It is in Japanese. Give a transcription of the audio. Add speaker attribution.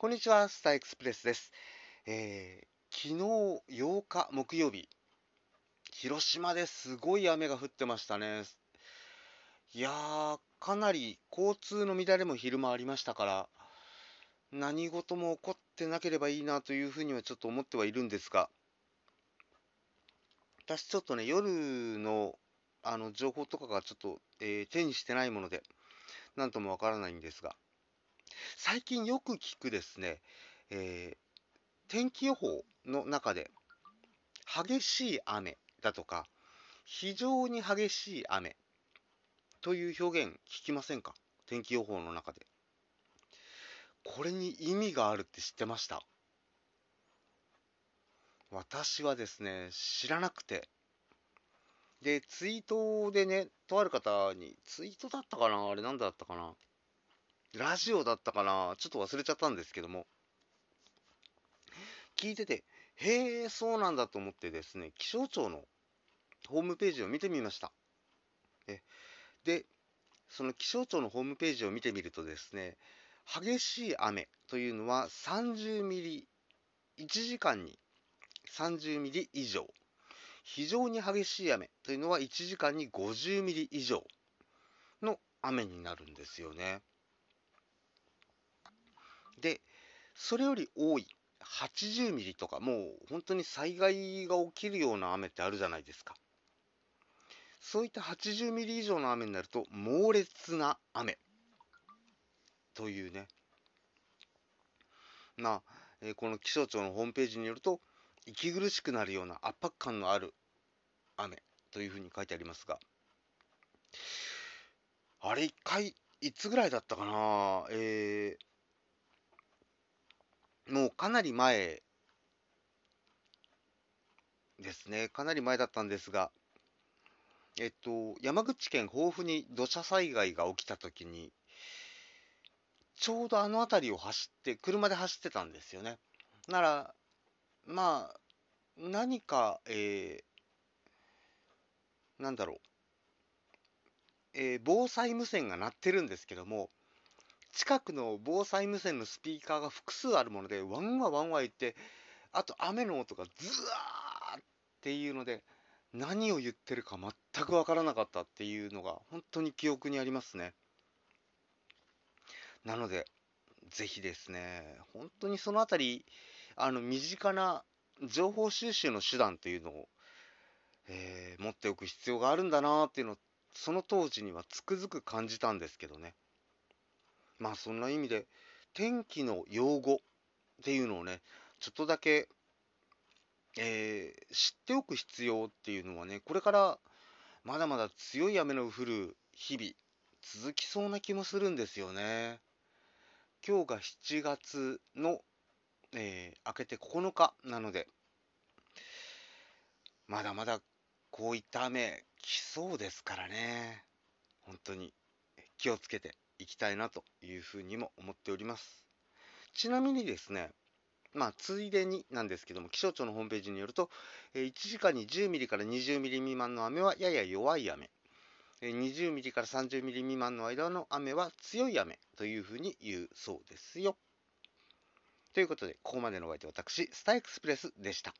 Speaker 1: こんにちは、スターエクスプレスです。えー、昨日8日木曜日、広島ですごい雨が降ってましたね。いやー、かなり交通の乱れも昼間ありましたから、何事も起こってなければいいなというふうにはちょっと思ってはいるんですが、私ちょっとね、夜のあの情報とかがちょっと、えー、手にしてないもので、なんともわからないんですが、最近よく聞くですね、えー、天気予報の中で、激しい雨だとか、非常に激しい雨という表現聞きませんか？天気予報の中で。これに意味があるって知ってました？私はですね、知らなくて。で、ツイートでね、とある方に、ツイートだったかな？あれなんだったかな？ラジオだったかな？ちょっと忘れちゃったんですけども、聞いてて、へえ、そうなんだと思ってですね、気象庁のホームページを見てみました。えで、その気象庁のホームページを見てみるとですね、激しい雨というのは30ミリ、1時間に30ミリ以上。非常に激しい雨というのは1時間に50ミリ以上の雨になるんですよね。で、それより多い80ミリとか、もう本当に災害が起きるような雨ってあるじゃないですか。そういった80ミリ以上の雨になると、猛烈な雨というね、まあ、えー、この気象庁のホームページによると、息苦しくなるような圧迫感のある雨というふうに書いてありますが、あれ一回、いつぐらいだったかな？えー、もうかなり前ですね。かなり前だったんですが、えっと、山口県豊富に土砂災害が起きたときに、ちょうどあの辺りを走って、車で走ってたんですよね。なら、まあ、何か、えー、なんだろう、えー、防災無線が鳴ってるんですけども、近くの防災無線のスピーカーが複数あるもので、ワンワンワンワ言って、あと雨の音がズワーっていうので、何を言ってるか全くわからなかったっていうのが本当に記憶にありますね。なので、ぜひですね、本当にそのあたり、あの、身近な情報収集の手段というのを、えー、持っておく必要があるんだなっていうのを、その当時にはつくづく感じたんですけどね。まあそんな意味で天気の用語っていうのをねちょっとだけ、えー、知っておく必要っていうのはねこれからまだまだ強い雨の降る日々続きそうな気もするんですよね。今日が7月の、えー、明けて9日なのでまだまだこういった雨来そうですからね本当に気をつけていきたいなというふうにも思っております。ちなみにですね、まあ、ついでになんですけども、気象庁のホームページによると、1時間に10ミリから20ミリ未満の雨はやや弱い雨、20ミリから30ミリ未満の間の雨は強い雨というふうに言うそうですよ。ということで、ここまでのお相手私、スターエクスプレスでした。